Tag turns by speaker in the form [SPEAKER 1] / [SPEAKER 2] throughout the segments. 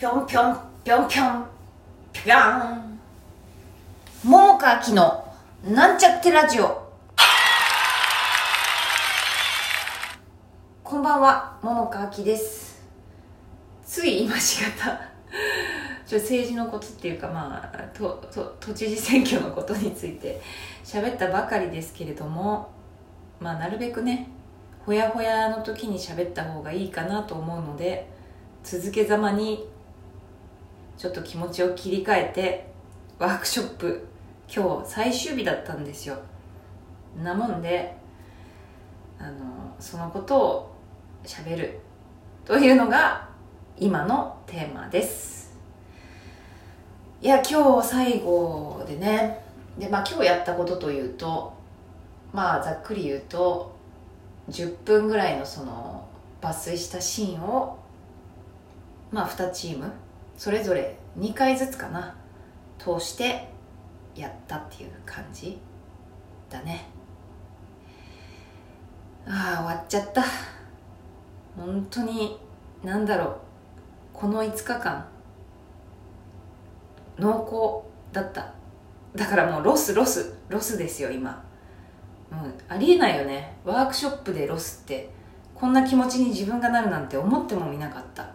[SPEAKER 1] ぴょんぴょんぴょんぴょんぴょん桃川きのなんちゃってラジオこんばんは桃川きですつい今しがたちょ政治のことっていうかまあとと都知事選挙のことについて喋ったばかりですけれどもまあなるべくねほやほやの時に喋った方がいいかなと思うので続けざまにちょっと気持ちを切り替えてワークショップ今日最終日だったんですよ。なもんであのそのことをしゃべる。というのが今のテーマです。いや今日最後でね。でまあ今日やったことというとまあざっくり言うと10分ぐらいのその抜粋したシーンをまあ2チームそれぞれ2回ずつかな。通してやったっていう感じだね。ああ終わっちゃった。本当に何だろう。この5日間。濃厚だった。だからもうロスロスロスですよ今。もうありえないよね。ワークショップでロスって。こんな気持ちに自分がなるなんて思ってもみなかった。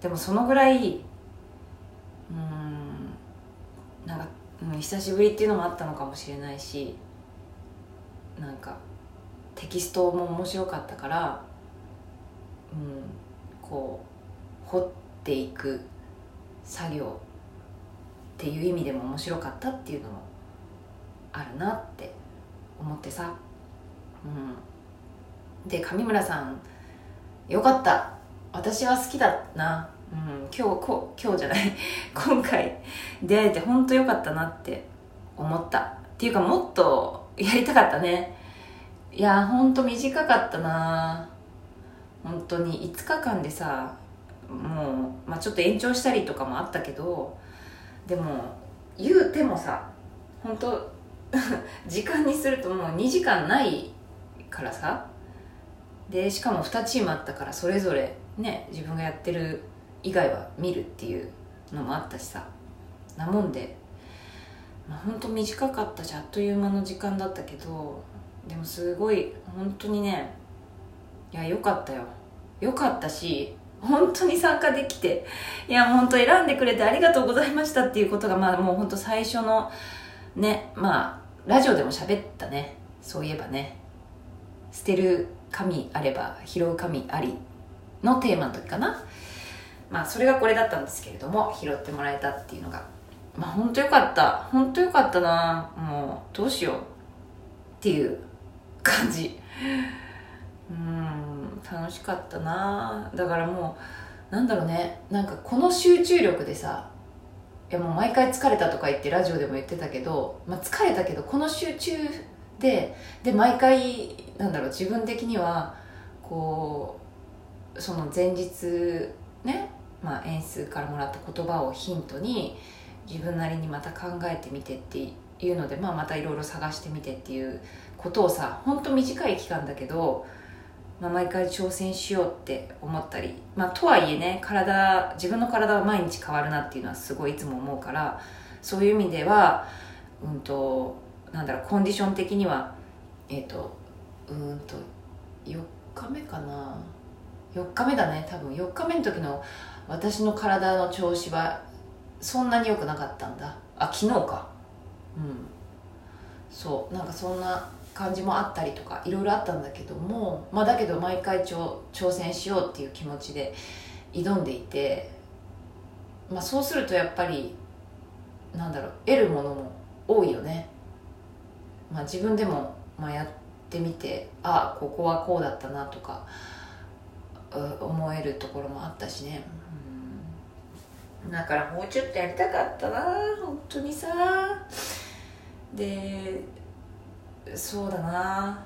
[SPEAKER 1] でもそのぐらいうんなんか、うん、久しぶりっていうのもあったのかもしれないしなんかテキストも面白かったからうんこう掘っていく作業っていう意味でも面白かったっていうのもあるなって思ってさ。うん。で上村さんよかった。私は好きだな、うん、今日こ今日じゃない。今回出会えて本当よかったなって思った。っていうかもっとやりたかったね。いや本当短かったな。本当に5日間でさもう、まあ、ちょっと延長したりとかもあったけどでも言うてもさ本当 時間にするともう2時間ないからさ。でしかも2チームあったからそれぞれね自分がやってる以外は見るっていうのもあったしさ。なもんで、まあ、ほんと短かったしあっという間の時間だったけどでもすごい本当にねいやよかったよ。よかったし本当に参加できていや本当選んでくれてありがとうございましたっていうことがまあもう本当最初のねまあラジオでも喋ったね。そういえばね。捨てる紙あれば拾う紙ありのテーマの時かな。まあそれがこれだったんですけれども拾ってもらえたっていうのが。まあ本当よかった。本当よかったな。もうどうしようっていう感じ。うん楽しかったな。だからもうなんだろうね。なんかこの集中力でさいやもう毎回疲れたとか言ってラジオでも言ってたけど、まあ、疲れたけどこの集中でで毎回なんだろう自分的にはこうその前日ね、まあ、演出からもらった言葉をヒントに自分なりにまた考えてみてっていうので、まあ、またいろいろ探してみてっていうことをさほんと短い期間だけどまあ、毎回挑戦しようって思ったり、まあ、とはいえね体自分の体は毎日変わるなっていうのはすごいいつも思うからそういう意味ではうんとなんだろうコンディション的にはえっ、ー、とうんと4日目かな。4日目だね多分。4日目の時の私の体の調子はそんなに良くなかったんだ。あ昨日か。うん。そう。なんかそんな感じもあったりとかいろいろあったんだけども、まあ、だけど毎回挑戦しようっていう気持ちで挑んでいて、まあ、そうするとやっぱりなんだろう得るものも多いよね、まあ、自分でもまあやってみてあここはこうだったなとか思えるところもあったしね、うん、だからもうちょっとやりたかったな。本当にさ。でそうだな。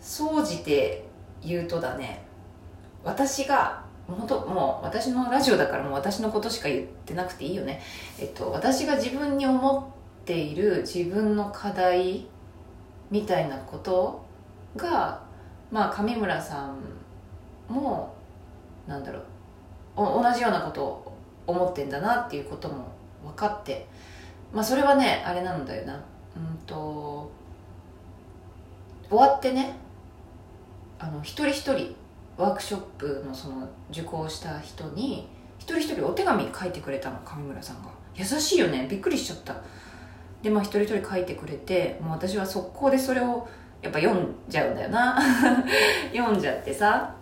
[SPEAKER 1] 総じて言うとだね。私が本当もう私のラジオだからもう私のことしか言ってなくていいよね。えっと私が自分に思っている自分の課題みたいなことがまあ上村さんもなんだろう。同じようなことを思ってんだなっていうことも分かって。まあそれはねあれなんだよな。うんと終わってねあの一人一人ワークショップのその受講した人に一人一人お手紙書いてくれたの上村さんが。優しいよね。びっくりしちゃった。でまあ一人一人書いてくれてもう私は速攻でそれをやっぱ読んじゃうんだよな。読んじゃってさ。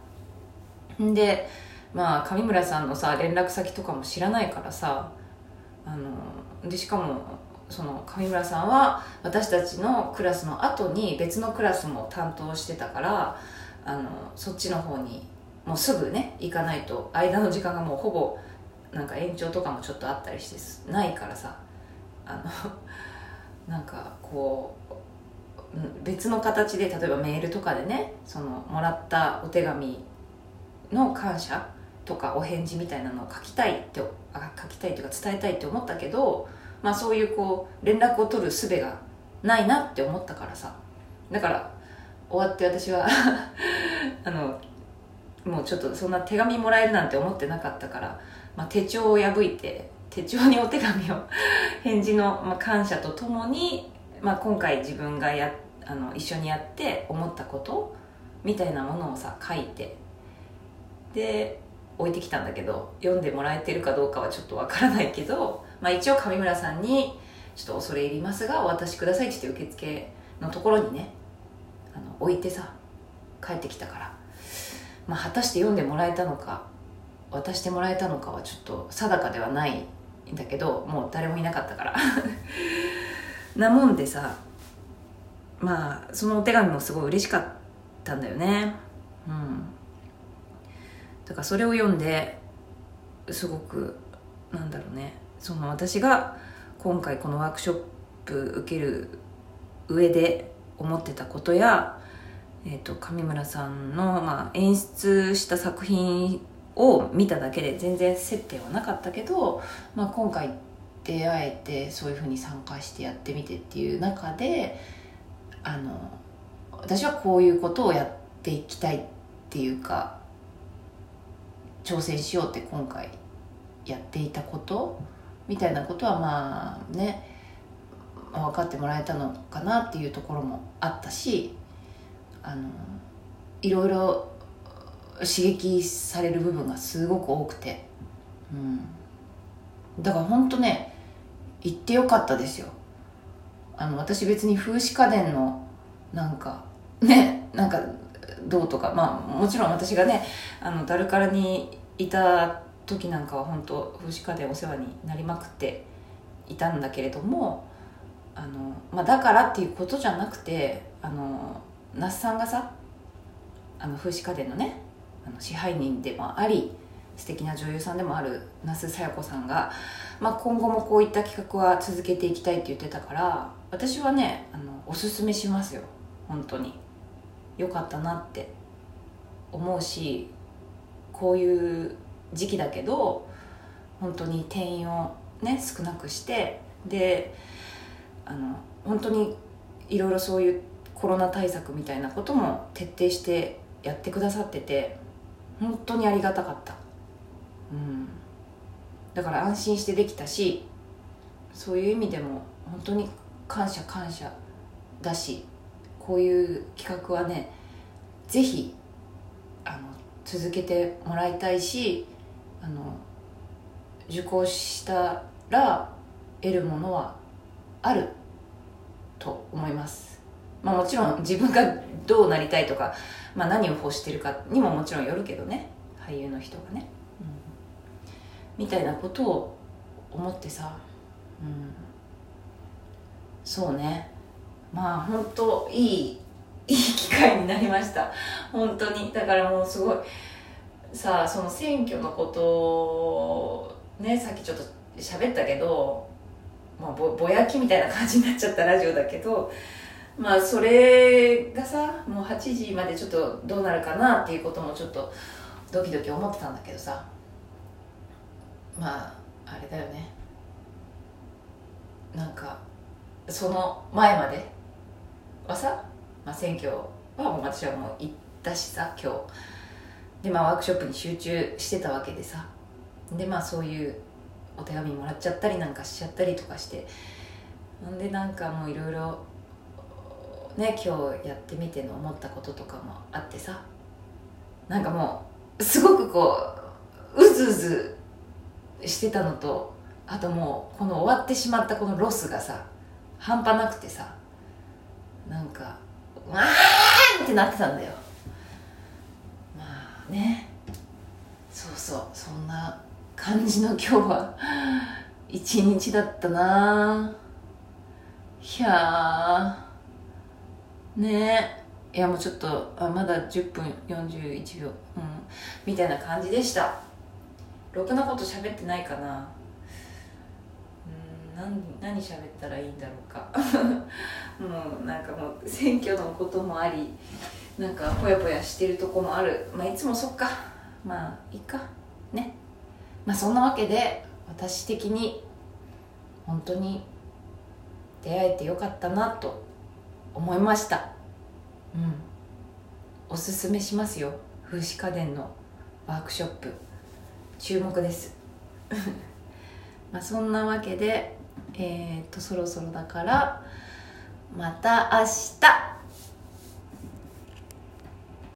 [SPEAKER 1] でまあ上村さんのさ連絡先とかも知らないからさあのでしかもその上村さんは私たちのクラスの後に別のクラスも担当してたからあのそっちの方にもうすぐね行かないと間の時間がもうほぼなんか延長とかもちょっとあったりしてないからさあの なんかこう別の形で例えばメールとかでねそのもらったお手紙の感謝とかお返事みたいなのを書きたいって書きたいというか伝えたいって思ったけど、まあ、そういうこう連絡を取る術がないなって思ったからさ。だから終わって私は あのもうちょっとそんな手紙もらえるなんて思ってなかったから、まあ、手帳を破いて手帳にお手紙を 返事の、まあ、感謝とともに、まあ、今回自分がやあの一緒にやって思ったことみたいなものをさ書いてで置いてきたんだけど読んでもらえてるかどうかはちょっとわからないけど、まあ、一応上村さんに「ちょっと恐れ入りますがお渡しください」って言って受付のところにねあの置いてさ帰ってきたから、まあ、果たして読んでもらえたのか渡してもらえたのかはちょっと定かではないんだけどもう誰もいなかったから。なもんでさまあそのお手紙もすごい嬉しかったんだよね。うん。だからそれを読んですごくなんだろうね。その私が今回このワークショップ受ける上で思ってたことや、えーと、上村さんの、まあ、演出した作品を見ただけで全然接点はなかったけど、まあ、今回出会えてそういうふうに参加してやってみてっていう中であの私はこういうことをやっていきたいっていうか挑戦しようって今回やっていたことみたいなことはまあね分かってもらえたのかなっていうところもあったしあのいろいろ刺激される部分がすごく多くて、うん、だから本当ね行ってよかったですよ。あの私別に風刺家電のなんかねなんかどうとかまあもちろん私がねあのダルカラにいた時なんかは本当風刺家電お世話になりまくっていたんだけれどもあの、まあ、だからっていうことじゃなくてあの那須さんがさあの風刺家電のねあの支配人でもあり素敵な女優さんでもある那須さや子さんが、まあ、今後もこういった企画は続けていきたいって言ってたから私はねあのおすすめしますよ本当に。よかったなって思うしこういう時期だけど本当に定員をね少なくしてであの本当にいろいろそういうコロナ対策みたいなことも徹底してやってくださってて本当にありがたかった、うん、だから安心してできたしそういう意味でも本当に感謝感謝だしこういう企画はねぜひあの続けてもらいたいしあの受講したら得るものはあると思います、まあ、もちろん自分がどうなりたいとか、まあ、何を欲してるかにももちろんよるけどね。俳優の人がね、うん、みたいなことを思ってさ、うん、そうね。まあ本当いいいい機会になりました。本当に。だからもうすごいさあその選挙のことをねさっきちょっと喋ったけど、まあ、ぼぼやきみたいな感じになっちゃったラジオだけどまあそれがさもう8時までちょっとどうなるかなっていうこともちょっとドキドキ思ってたんだけどさ。まああれだよね。なんかその前まではさまあ、選挙はもう私はもう行ったしさ今日。でまあワークショップに集中してたわけでさ。でまあそういうお手紙もらっちゃったりなんかしちゃったりとかして。なんでなんかもういろいろね今日やってみての思ったこととかもあってさ。なんかもうすごくこううずうずしてたのとあともうこの終わってしまったこのロスがさ半端なくてさ。なんかわーんってなってたんだよ。まあね。そうそう。そんな感じの今日は一日だったな。いやね。えいやもうちょっとあまだ10分41秒。うん。みたいな感じでした。ろくなこと喋ってないかな。うん。何何喋ったらいいんだろうか。もうなんかもう選挙のこともありなんかぽやぽやしてるとこもある。まあいつもそっか。まあいいか。ね。まあそんなわけで私的に本当に出会えてよかったなと思いました。うん。おすすめしますよ。風刺家電のワークショップ。注目です。まあそんなわけでえー、っとそろそろだからまた明日。